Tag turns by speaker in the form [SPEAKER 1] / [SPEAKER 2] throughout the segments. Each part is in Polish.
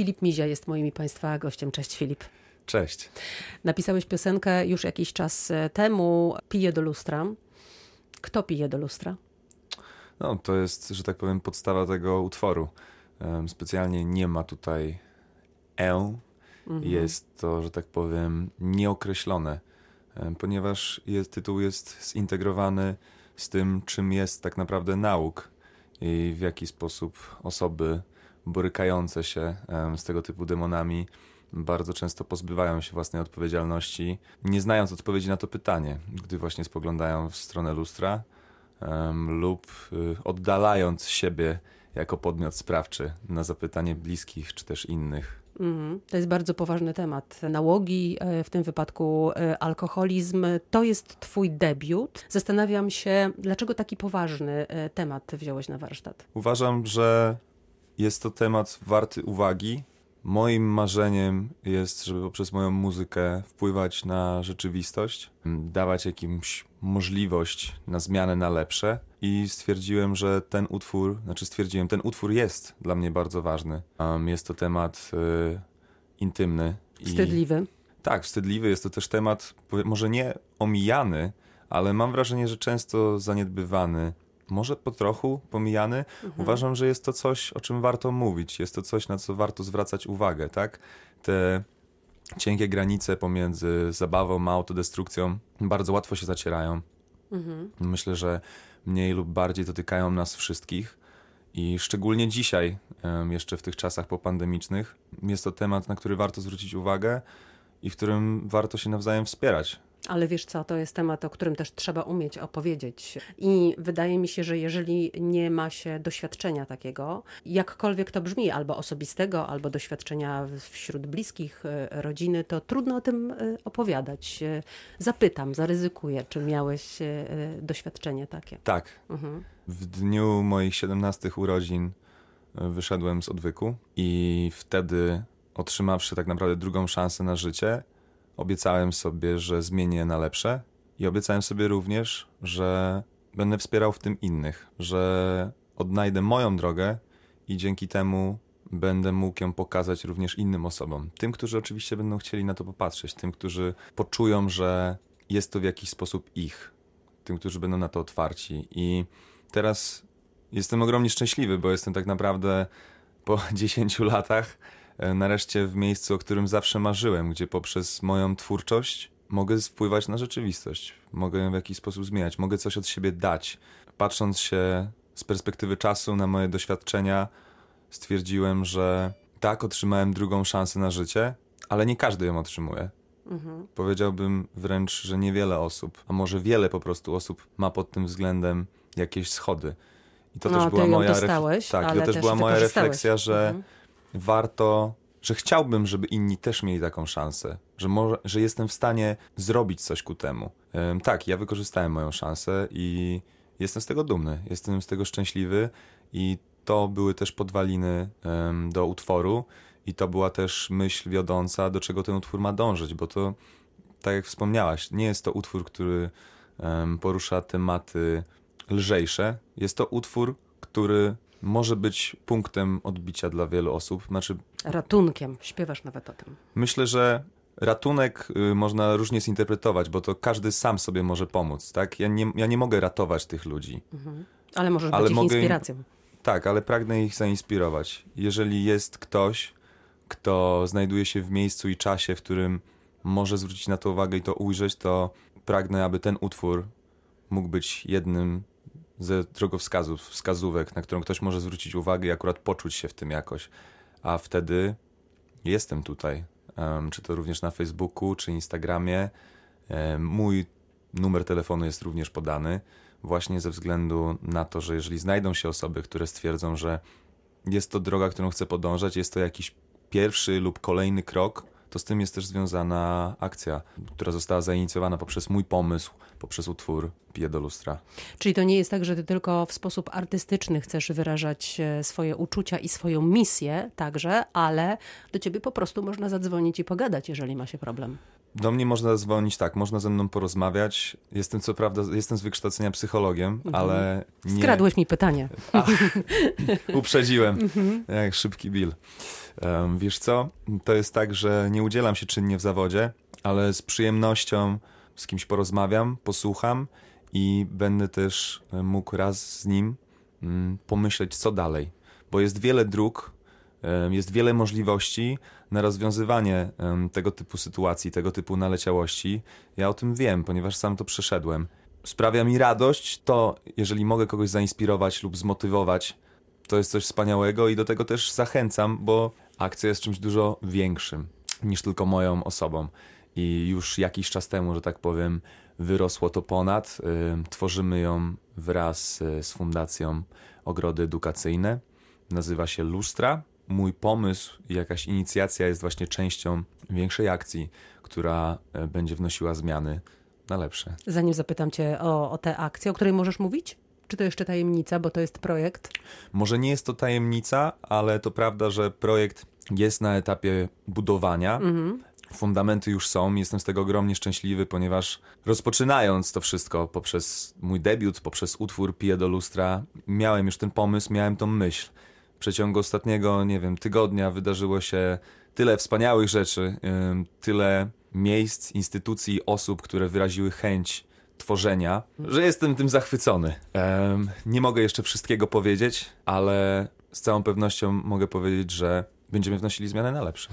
[SPEAKER 1] Filip Mizia jest moim i Państwa gościem. Cześć Filip.
[SPEAKER 2] Cześć.
[SPEAKER 1] Napisałeś piosenkę już jakiś czas e, temu, Pije do lustra. Kto pije do lustra?
[SPEAKER 2] No, to jest, że tak powiem, podstawa tego utworu. Specjalnie nie ma tutaj e, mhm. jest to, że tak powiem, nieokreślone, ponieważ jest, tytuł jest zintegrowany z tym, czym jest tak naprawdę nauk i w jaki sposób osoby borykające się z tego typu demonami bardzo często pozbywają się własnej odpowiedzialności, nie znając odpowiedzi na to pytanie, gdy właśnie spoglądają w stronę lustra um, lub y, oddalając siebie jako podmiot sprawczy na zapytanie bliskich czy też innych.
[SPEAKER 1] Mm, to jest bardzo poważny temat. Nałogi, e, w tym wypadku e, alkoholizm, to jest Twój debiut. Zastanawiam się, dlaczego taki poważny e, temat wziąłeś na warsztat?
[SPEAKER 2] Uważam, że jest to temat warty uwagi, Moim marzeniem jest, żeby poprzez moją muzykę wpływać na rzeczywistość, dawać jakimś możliwość na zmianę na lepsze i stwierdziłem, że ten utwór, znaczy stwierdziłem, ten utwór jest dla mnie bardzo ważny. Um, jest to temat y, intymny.
[SPEAKER 1] Wstydliwy.
[SPEAKER 2] I, tak, wstydliwy. Jest to też temat może nie omijany, ale mam wrażenie, że często zaniedbywany może po trochu pomijany. Mhm. Uważam, że jest to coś, o czym warto mówić. Jest to coś, na co warto zwracać uwagę, tak? Te cienkie granice pomiędzy zabawą a autodestrukcją bardzo łatwo się zacierają. Mhm. Myślę, że mniej lub bardziej dotykają nas wszystkich. I szczególnie dzisiaj, jeszcze w tych czasach popandemicznych, jest to temat, na który warto zwrócić uwagę i w którym warto się nawzajem wspierać.
[SPEAKER 1] Ale wiesz co, to jest temat, o którym też trzeba umieć opowiedzieć. I wydaje mi się, że jeżeli nie ma się doświadczenia takiego, jakkolwiek to brzmi, albo osobistego, albo doświadczenia wśród bliskich, e, rodziny, to trudno o tym e, opowiadać. E, zapytam, zaryzykuję, czy miałeś doświadczenie takie?
[SPEAKER 2] Tak. Mhm. W dniu moich 17 urodzin wyszedłem z odwyku i wtedy otrzymawszy tak naprawdę drugą szansę na życie, Obiecałem sobie, że zmienię na lepsze i obiecałem sobie również, że będę wspierał w tym innych, że odnajdę moją drogę i dzięki temu będę mógł ją pokazać również innym osobom. Tym, którzy oczywiście będą chcieli na to popatrzeć, tym, którzy poczują, że jest to w jakiś sposób ich, tym, którzy będą na to otwarci. I teraz jestem ogromnie szczęśliwy, bo jestem tak naprawdę po 10 latach nareszcie w miejscu, o którym zawsze marzyłem, gdzie poprzez moją twórczość mogę wpływać na rzeczywistość, mogę ją w jakiś sposób zmieniać, mogę coś od siebie dać. Patrząc się z perspektywy czasu na moje doświadczenia, stwierdziłem, że tak, otrzymałem drugą szansę na życie, ale nie każdy ją otrzymuje. Mhm. Powiedziałbym wręcz, że niewiele osób, a może wiele po prostu osób ma pod tym względem jakieś schody.
[SPEAKER 1] I to no, też była moja dostałeś,
[SPEAKER 2] tak, to też, też była moja refleksja, że mhm warto, że chciałbym, żeby inni też mieli taką szansę, że, może, że jestem w stanie zrobić coś ku temu. tak, ja wykorzystałem moją szansę i jestem z tego dumny, jestem z tego szczęśliwy i to były też podwaliny do utworu i to była też myśl wiodąca, do czego ten utwór ma dążyć, bo to, tak jak wspomniałaś, nie jest to utwór, który porusza tematy lżejsze. Jest to utwór, który może być punktem odbicia dla wielu osób. Znaczy,
[SPEAKER 1] Ratunkiem, śpiewasz nawet o tym.
[SPEAKER 2] Myślę, że ratunek y, można różnie zinterpretować, bo to każdy sam sobie może pomóc. Tak? Ja, nie, ja nie mogę ratować tych ludzi. Mhm.
[SPEAKER 1] Ale możesz ale być ich inspiracją.
[SPEAKER 2] Tak, ale pragnę ich zainspirować. Jeżeli jest ktoś, kto znajduje się w miejscu i czasie, w którym może zwrócić na to uwagę i to ujrzeć, to pragnę, aby ten utwór mógł być jednym ze drogowskazów, wskazówek, na którą ktoś może zwrócić uwagę i akurat poczuć się w tym jakoś. A wtedy jestem tutaj. Um, czy to również na Facebooku, czy Instagramie. Um, mój numer telefonu jest również podany, właśnie ze względu na to, że jeżeli znajdą się osoby, które stwierdzą, że jest to droga, którą chcę podążać, jest to jakiś pierwszy lub kolejny krok, to z tym jest też związana akcja, która została zainicjowana poprzez mój pomysł, poprzez utwór Piję do lustra.
[SPEAKER 1] Czyli to nie jest tak, że ty tylko w sposób artystyczny chcesz wyrażać e, swoje uczucia i swoją misję także, ale do ciebie po prostu można zadzwonić i pogadać, jeżeli ma się problem.
[SPEAKER 2] Do mnie można zadzwonić, tak, można ze mną porozmawiać. Jestem co prawda, jestem z wykształcenia psychologiem, mhm. ale
[SPEAKER 1] nie... Skradłeś mi pytanie. Ach,
[SPEAKER 2] uprzedziłem, mhm. jak szybki Bill. Um, wiesz co, to jest tak, że nie udzielam się czynnie w zawodzie, ale z przyjemnością z kimś porozmawiam, posłucham i będę też mógł raz z nim mm, pomyśleć, co dalej. Bo jest wiele dróg, jest wiele możliwości na rozwiązywanie tego typu sytuacji, tego typu naleciałości. Ja o tym wiem, ponieważ sam to przeszedłem. Sprawia mi radość to, jeżeli mogę kogoś zainspirować lub zmotywować, to jest coś wspaniałego i do tego też zachęcam, bo akcja jest czymś dużo większym niż tylko moją osobą. I już jakiś czas temu, że tak powiem, wyrosło to ponad. Tworzymy ją wraz y, z Fundacją Ogrody Edukacyjne. Nazywa się Lustra mój pomysł jakaś inicjacja jest właśnie częścią większej akcji, która e, będzie wnosiła zmiany na lepsze.
[SPEAKER 1] Zanim zapytam Cię o, o tę akcję, o której możesz mówić? Czy to jeszcze tajemnica, bo to jest projekt?
[SPEAKER 2] Może nie jest to tajemnica, ale to prawda, że projekt jest na etapie budowania. Mhm. Fundamenty już są, jestem z tego ogromnie szczęśliwy, ponieważ rozpoczynając to wszystko poprzez mój debiut, poprzez utwór Piję do lustra, miałem już ten pomysł, miałem tą myśl przeciągu ostatniego, nie wiem, tygodnia wydarzyło się tyle wspaniałych rzeczy, tyle miejsc, instytucji, osób, które wyraziły chęć tworzenia, że jestem tym zachwycony. Nie mogę jeszcze wszystkiego powiedzieć, ale z całą pewnością mogę powiedzieć, że będziemy wnosili zmianę na lepsze.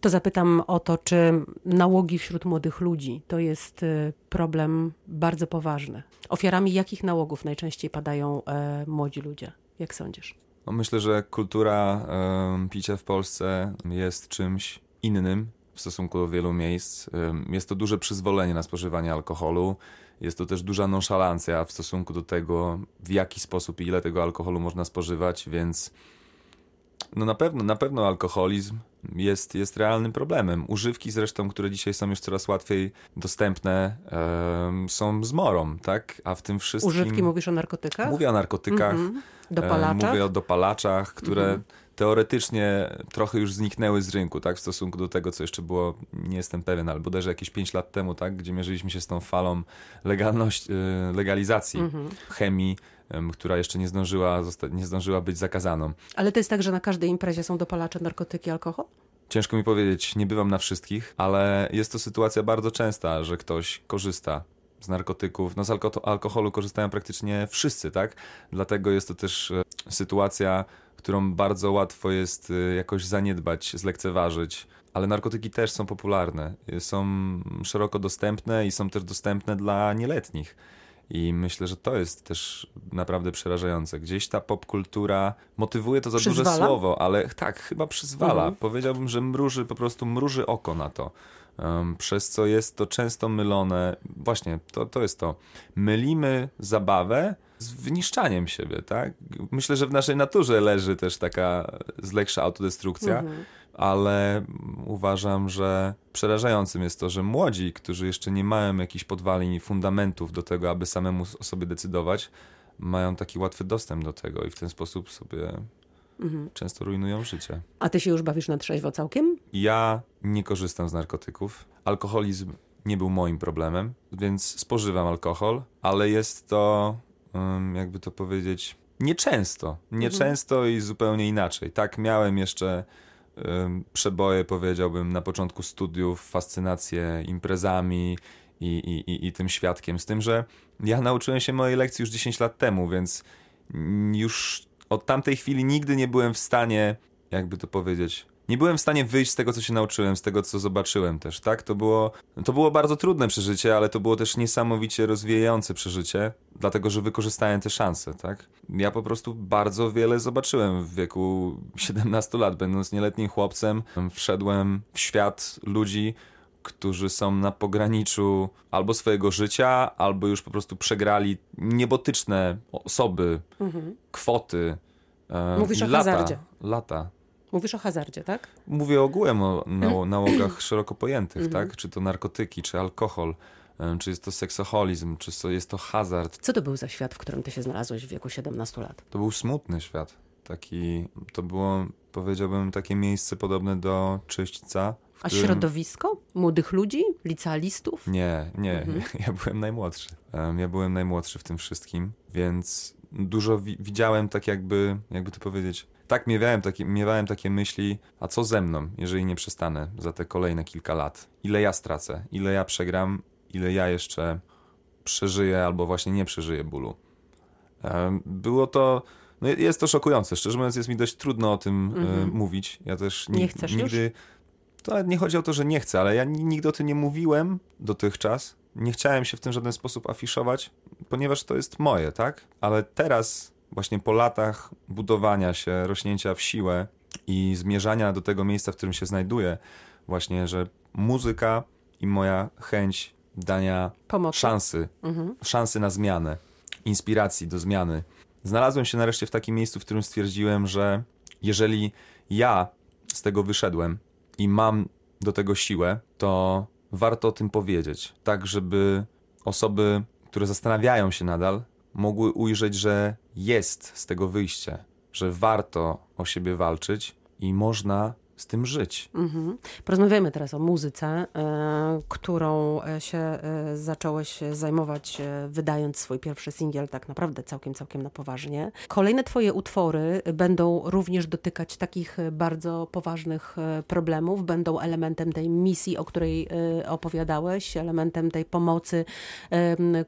[SPEAKER 1] To zapytam o to, czy nałogi wśród młodych ludzi to jest y, problem bardzo poważny. Ofiarami jakich nałogów najczęściej padają e, młodzi ludzie? Jak sądzisz?
[SPEAKER 2] No myślę, że kultura um, picia w Polsce jest czymś innym w stosunku do wielu miejsc. Um, jest to duże przyzwolenie na spożywanie alkoholu. Jest to też duża nonszalancja w stosunku do tego, w jaki sposób i ile tego alkoholu można spożywać, więc no na pewno, na pewno alkoholizm jest, jest realnym problemem. Używki zresztą, które dzisiaj są już coraz łatwiej dostępne, um, są zmorą, tak? A w tym wszystkim...
[SPEAKER 1] Używki mówisz o narkotykach?
[SPEAKER 2] Mówię o narkotykach. Mm -hmm.
[SPEAKER 1] Dopalaczach?
[SPEAKER 2] Mówię o dopalaczach, które mm -hmm. Teoretycznie trochę już zniknęły z rynku, tak? W stosunku do tego, co jeszcze było, nie jestem pewien, ale bodajże jakieś 5 lat temu, tak? Gdzie mierzyliśmy się z tą falą legalność, y, legalizacji -hmm. chemii, która jeszcze nie zdążyła, nie zdążyła być zakazaną.
[SPEAKER 1] Ale to jest tak, że na każdej imprezie są dopalacze, narkotyki, alkohol?
[SPEAKER 2] Ciężko mi powiedzieć, nie bywam na wszystkich, ale jest to sytuacja bardzo częsta, że ktoś korzysta z narkotyków. No z alko alkoholu korzystają praktycznie wszyscy, tak? Dlatego jest to też e, sytuacja, którą bardzo łatwo jest e, jakoś zaniedbać, zlekceważyć. Ale narkotyki też są popularne, są szeroko dostępne i są też dostępne dla nieletnich. I myślę, że to jest też naprawdę przerażające. Gdzieś ta popkultura motywuje to za przyzwala? duże słowo, ale tak, chyba przyzwala. Mhm. Powiedziałbym, że mruży, po prostu mruży oko na to. Przez co jest to często mylone. Właśnie, to, to jest to. Mylimy zabawę z wyniszczaniem siebie, tak? Myślę, że w naszej naturze leży też taka zleksza autodestrukcja. Mhm ale uważam, że przerażającym jest to, że młodzi, którzy jeszcze nie mają jakichś podwalin i fundamentów do tego, aby samemu o sobie decydować, mają taki łatwy dostęp do tego i w ten sposób sobie mhm. często rujnują życie.
[SPEAKER 1] A ty się już bawisz na trzeźwo całkiem?
[SPEAKER 2] Ja nie korzystam z narkotyków. Alkoholizm nie był moim problemem, więc spożywam alkohol, ale jest to, jakby to powiedzieć, nieczęsto. Nieczęsto mhm. i zupełnie inaczej. Tak miałem jeszcze przeboje, powiedziałbym, na początku studiów, fascynację imprezami i, i, i tym świadkiem. Z tym, że ja nauczyłem się mojej lekcji już 10 lat temu, więc już od tamtej chwili nigdy nie byłem w stanie, jakby to powiedzieć, nie byłem w stanie wyjść z tego, co się nauczyłem, z tego, co zobaczyłem też, tak? To było, to było bardzo trudne przeżycie, ale to było też niesamowicie rozwijające przeżycie, dlatego, że wykorzystałem te szanse, tak? Ja po prostu bardzo wiele zobaczyłem w wieku 17 lat, będąc nieletnim chłopcem, wszedłem w świat ludzi, którzy są na pograniczu albo swojego życia, albo już po prostu przegrali niebotyczne osoby, mhm. kwoty.
[SPEAKER 1] Mówisz o
[SPEAKER 2] lata,
[SPEAKER 1] hazardzie.
[SPEAKER 2] Lata
[SPEAKER 1] Mówisz o hazardzie, tak?
[SPEAKER 2] Mówię ogółem o nało- nałogach szeroko pojętych, tak? Czy to narkotyki, czy alkohol, em, czy jest to seksoholizm, czy to jest to hazard.
[SPEAKER 1] Co to był za świat, w którym ty się znalazłeś w wieku 17 lat?
[SPEAKER 2] To był smutny świat. Taki, to było, powiedziałbym, takie miejsce podobne do czyśćca.
[SPEAKER 1] A
[SPEAKER 2] którym-
[SPEAKER 1] środowisko? Młodych ludzi? Licealistów?
[SPEAKER 2] Nie, nie,
[SPEAKER 1] Mhm.
[SPEAKER 2] ja byłem najmłodszy. Ja byłem najmłodszy w tym wszystkim, więc dużo wi- widziałem tak jakby, jakby to powiedzieć, tak miewałem takie, miewałem takie myśli, a co ze mną, jeżeli nie przestanę za te kolejne kilka lat? Ile ja stracę? Ile ja przegram? Ile ja jeszcze przeżyję albo właśnie nie przeżyję bólu? Było to, no jest to szokujące. Szczerze mówiąc, jest mi dość trudno o tym e, mówić. Ja też.
[SPEAKER 1] Nie
[SPEAKER 2] nig-
[SPEAKER 1] chcesz już?
[SPEAKER 2] To nawet nie chodzi o to, że nie chcę, ale ja ni- nigdy o tym nie mówiłem dotychczas. Nie chciałem się w tym żaden sposób afiszować, ponieważ to jest moje, tak? Ale teraz, właśnie po latach budowania się, rośnięcia w siłę i zmierzania do tego miejsca, w którym się znajduję, właśnie, że muzyka i moja chęć dania
[SPEAKER 1] Pomocy?
[SPEAKER 2] szansy,
[SPEAKER 1] Mhm.
[SPEAKER 2] szansy na zmianę, inspiracji do zmiany. Znalazłem się nareszcie w takim miejscu, w którym stwierdziłem, że jeżeli ja z tego wyszedłem i mam do tego siłę, to warto o tym powiedzieć, tak żeby osoby, które zastanawiają się nadal, mogły ujrzeć, że jest z tego wyjście, że warto o siebie walczyć i można z tym żyć.
[SPEAKER 1] Mhm. Porozmawiajmy teraz o muzyce, e, którą e, się e, zacząłeś zajmować, wydając swój pierwszy singiel tak naprawdę całkiem, całkiem na poważnie. Kolejne twoje utwory będą również dotykać takich bardzo poważnych problemów, będą elementem tej misji, o której opowiadałeś, elementem tej pomocy,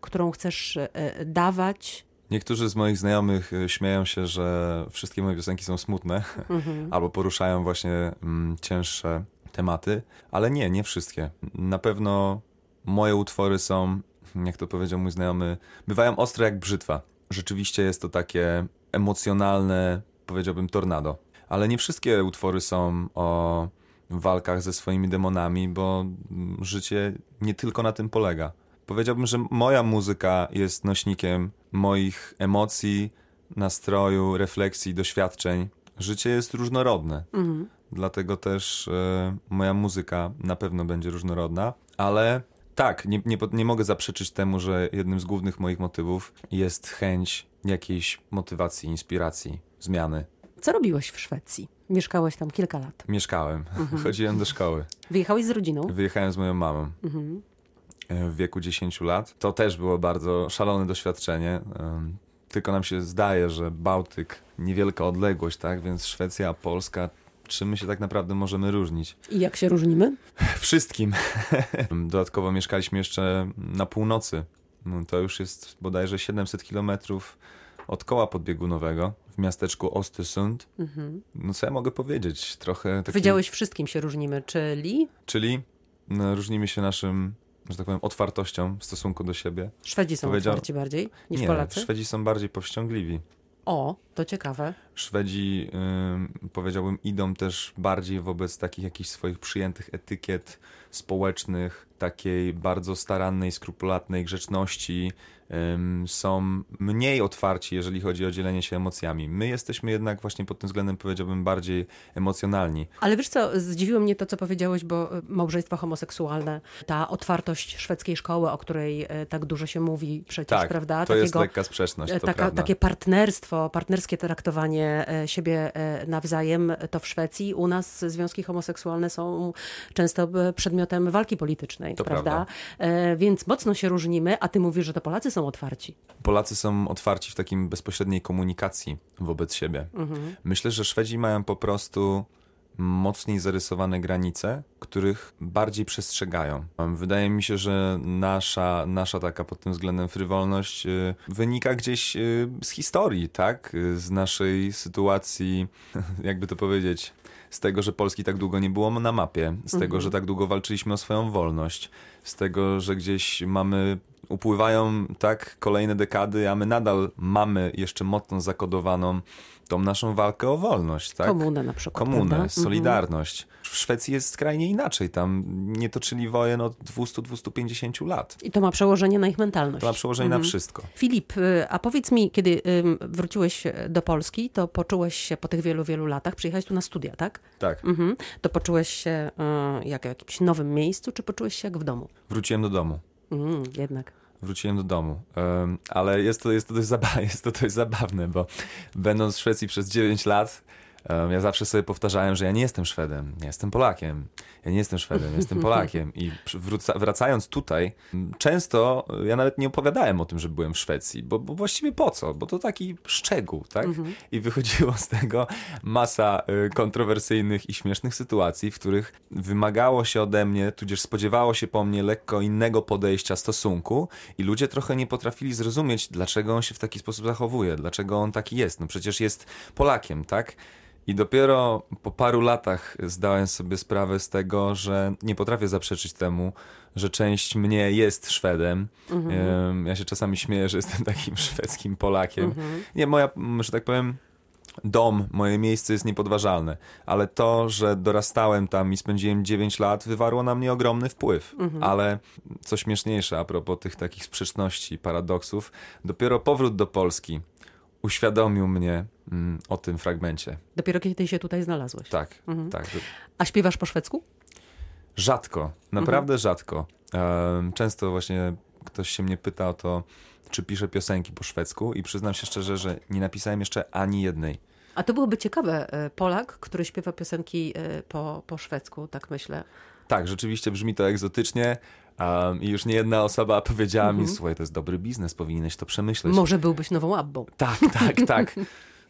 [SPEAKER 1] którą chcesz dawać.
[SPEAKER 2] Niektórzy z moich znajomych y, śmieją się, że wszystkie moje piosenki są smutne albo poruszają właśnie mm, cięższe tematy, ale nie, nie wszystkie. Na pewno moje utwory są, jak to powiedział mój znajomy, bywają ostre jak brzytwa. Rzeczywiście jest to takie emocjonalne, powiedziałbym, tornado. Ale nie wszystkie utwory są o walkach ze swoimi demonami, bo mm, życie nie tylko na tym polega. Powiedziałbym, że moja muzyka jest nośnikiem moich emocji, nastroju, refleksji, doświadczeń. Życie jest różnorodne.
[SPEAKER 1] Mhm.
[SPEAKER 2] Dlatego też e, moja muzyka na pewno będzie różnorodna, ale tak, nie, nie, nie mogę zaprzeczyć temu, że jednym z głównych moich motywów jest chęć jakiejś motywacji, inspiracji, zmiany.
[SPEAKER 1] Co robiłeś w Szwecji? Mieszkałeś tam kilka lat.
[SPEAKER 2] Mieszkałem, chodziłem do szkoły,
[SPEAKER 1] Wyjechałeś z rodziną?
[SPEAKER 2] wyjechałem z moją mamą.
[SPEAKER 1] Mhm.
[SPEAKER 2] E, w wieku 10 lat. To też było bardzo szalone doświadczenie. Tylko nam się zdaje, że Bałtyk, niewielka odległość, tak? Więc Szwecja, a Polska, czym my się tak naprawdę możemy różnić?
[SPEAKER 1] I jak się różnimy?
[SPEAKER 2] Wszystkim. Dodatkowo mieszkaliśmy jeszcze na północy. No, To już jest bodajże 700 kilometrów od koła podbiegunowego w miasteczku Ostesund. No co ja mogę powiedzieć? Trochę taki...
[SPEAKER 1] Powiedziałeś, wszystkim się różnimy, czyli
[SPEAKER 2] Czyli no, różnimy się naszym, że tak powiem, otwartością w stosunku do siebie.
[SPEAKER 1] Szwedzi są
[SPEAKER 2] Powiedział-
[SPEAKER 1] otwarci bardziej niż
[SPEAKER 2] Nie,
[SPEAKER 1] Polacy?
[SPEAKER 2] Szwedzi są bardziej powściągliwi.
[SPEAKER 1] O, to ciekawe.
[SPEAKER 2] Szwedzi, ym, powiedziałbym, idą też bardziej wobec takich jakichś swoich przyjętych etykiet społecznych, takiej bardzo starannej, skrupulatnej grzeczności. Ym, są mniej otwarci, jeżeli chodzi o dzielenie się emocjami. My jesteśmy jednak właśnie pod tym względem, powiedziałbym, bardziej emocjonalni.
[SPEAKER 1] Ale wiesz co, zdziwiło mnie to, co powiedziałeś, bo y, małżeństwo homoseksualne, ta otwartość szwedzkiej szkoły, o której y, tak dużo się mówi przecież,
[SPEAKER 2] Tak,
[SPEAKER 1] prawda?
[SPEAKER 2] to jest lekka sprzeczność,
[SPEAKER 1] e, taka, takie partnerstwo, partnerskie traktowanie e, siebie e, nawzajem, to w Szwecji. U nas związki homoseksualne są często e, przedmiotem walki politycznej,
[SPEAKER 2] To
[SPEAKER 1] prawda?
[SPEAKER 2] prawda.
[SPEAKER 1] E, Więc mocno się różnimy, a ty mówisz, że to Polacy są otwarci.
[SPEAKER 2] Polacy są otwarci w takim bezpośredniej komunikacji wobec siebie. Myślę, że Szwedzi mają po prostu mocniej zarysowane granice, których bardziej przestrzegają. Wydaje mi się, że nasza, nasza taka pod tym względem frywolność y, wynika gdzieś y, z historii, tak? Z naszej sytuacji, jakby to powiedzieć, z tego, że Polski tak długo nie było na mapie, z tego, że tak długo walczyliśmy o swoją wolność, z tego, że gdzieś mamy upływają tak kolejne dekady, a my nadal mamy jeszcze mocno zakodowaną tą naszą walkę o wolność, tak?
[SPEAKER 1] Komunę na przykład.
[SPEAKER 2] Komunę,
[SPEAKER 1] prawda?
[SPEAKER 2] solidarność. W Szwecji jest skrajnie inaczej. Tam nie toczyli wojen od 200-250 lat.
[SPEAKER 1] I to ma przełożenie na ich mentalność.
[SPEAKER 2] To ma przełożenie na wszystko.
[SPEAKER 1] Filip, y, a powiedz mi, kiedy wróciłeś do Polski, to poczułeś się po tych wielu, wielu latach, przyjechałeś tu na studia, tak?
[SPEAKER 2] Tak.
[SPEAKER 1] Mhm. To poczułeś się y, jak w jakimś nowym miejscu, czy poczułeś się jak w domu?
[SPEAKER 2] Wróciłem do domu.
[SPEAKER 1] Mhm, jednak.
[SPEAKER 2] Wróciłem do domu. Um, ale jest to, jest, to dość zaba- jest to dość zabawne, bo będąc w Szwecji przez 9 lat, ja zawsze sobie powtarzałem, że ja nie jestem Szwedem, ja jestem Polakiem. Ja nie jestem Szwedem, jestem Polakiem. I wracając tutaj, często ja nawet nie opowiadałem o tym, że byłem w Szwecji, bo, bo właściwie po co? Bo to taki szczegół, tak? I wychodziło z tego masa y, kontrowersyjnych i śmiesznych sytuacji, w których wymagało się ode mnie, tudzież spodziewało się po mnie lekko innego podejścia, stosunku i ludzie trochę nie potrafili zrozumieć, dlaczego on się w taki sposób zachowuje, dlaczego on taki jest. No przecież jest Polakiem, tak? I dopiero po paru latach zdałem sobie sprawę z tego, że nie potrafię zaprzeczyć temu, że część mnie jest Szwedem. Ym, Ja się czasami śmieję, że jestem takim szwedzkim Polakiem. Nie, moja, że tak powiem, dom, moje miejsce jest niepodważalne, ale to, że dorastałem tam i spędziłem 9 lat, wywarło na mnie ogromny wpływ. Ale co śmieszniejsze, a propos tych takich sprzeczności, paradoksów, dopiero powrót do Polski uświadomił mnie mm, o tym fragmencie.
[SPEAKER 1] Dopiero kiedy ty się tutaj znalazłeś.
[SPEAKER 2] Tak, tak.
[SPEAKER 1] A śpiewasz po szwedzku?
[SPEAKER 2] Rzadko, naprawdę rzadko. Em, Często właśnie ktoś się mnie pyta o to, czy piszę piosenki po szwedzku i przyznam się szczerze, że nie napisałem jeszcze ani jednej.
[SPEAKER 1] A to byłoby ciekawe, e, Polak, który śpiewa piosenki e, po, po szwedzku, tak myślę.
[SPEAKER 2] Tak, rzeczywiście brzmi to egzotycznie um, i już nie jedna osoba powiedziała mi, słuchaj, to jest dobry biznes, powinieneś to przemyśleć.
[SPEAKER 1] Może byłbyś nową Abbą.
[SPEAKER 2] Tak, tak, tak.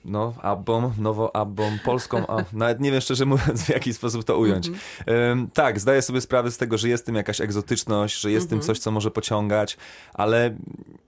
[SPEAKER 2] No, Abbą, nowo Abbą, polską, a nawet nie wiem szczerze mówiąc, w jaki sposób to ująć. Em, tak, zdaję sobie sprawę z tego, że jest tym jakaś egzotyczność, że jest tym coś, co może pociągać, ale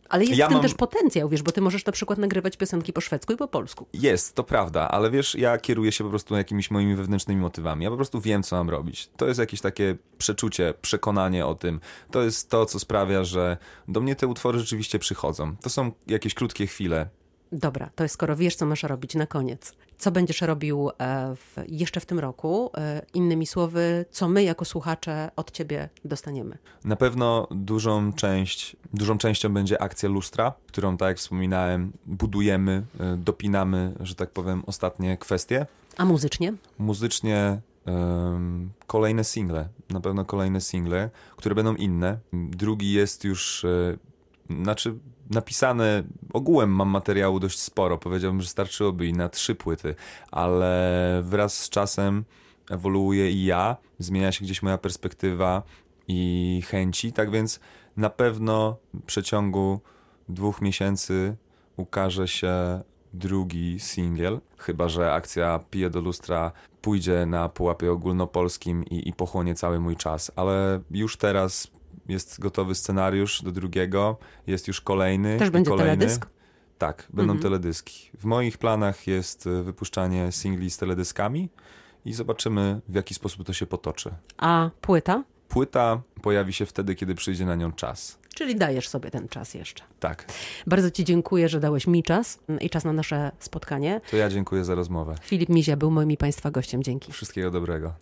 [SPEAKER 1] Ale jest
[SPEAKER 2] Ja
[SPEAKER 1] w tym
[SPEAKER 2] mam-
[SPEAKER 1] też potencjał, wiesz, bo ty możesz na przykład nagrywać piosenki po szwedzku i po polsku.
[SPEAKER 2] Jest, to prawda, ale wiesz, ja kieruję się po prostu jakimiś moimi wewnętrznymi motywami. Ja po prostu wiem, co mam robić. To jest jakieś takie przeczucie, przekonanie o tym. To jest to, co sprawia, że do mnie te utwory rzeczywiście przychodzą. To są jakieś krótkie chwile.
[SPEAKER 1] Dobra, to jest skoro wiesz, co masz robić na koniec. Co będziesz robił e, w, jeszcze w tym roku? E, innymi słowy, co my jako słuchacze od ciebie dostaniemy?
[SPEAKER 2] Na pewno dużą część, dużą częścią będzie akcja lustra, którą, tak jak wspominałem, budujemy, y, dopinamy, że tak powiem, ostatnie kwestie.
[SPEAKER 1] A muzycznie?
[SPEAKER 2] Muzycznie em, kolejne single, na pewno kolejne single, które będą inne. Drugi jest już, e, znaczy napisane, ogółem mam materiału dość sporo, powiedziałbym, że starczyłoby i na trzy płyty, ale wraz z czasem ewoluuję i ja, zmienia się gdzieś moja perspektywa i chęci, tak więc na pewno w przeciągu dwóch miesięcy ukaże się drugi singiel, chyba że akcja Pije do lustra pójdzie na pułapie ogólnopolskim i, i pochłonie cały mój czas, ale już teraz jest gotowy scenariusz do drugiego, jest już kolejny.
[SPEAKER 1] Też będzie
[SPEAKER 2] kolejny.
[SPEAKER 1] teledysk?
[SPEAKER 2] Tak, będą teledyski. W moich planach jest e, wypuszczanie singli z teledyskami i zobaczymy, w jaki sposób to się potoczy.
[SPEAKER 1] A płyta?
[SPEAKER 2] Płyta pojawi się wtedy, kiedy przyjdzie na nią czas.
[SPEAKER 1] Czyli dajesz sobie ten czas jeszcze.
[SPEAKER 2] Tak,
[SPEAKER 1] Bardzo Ci dziękuję, że dałeś mi czas i czas na nasze spotkanie.
[SPEAKER 2] to ja dziękuję za rozmowę.
[SPEAKER 1] Filip Mizia był moim i Państwa gościem. Dzięki.
[SPEAKER 2] Wszystkiego dobrego.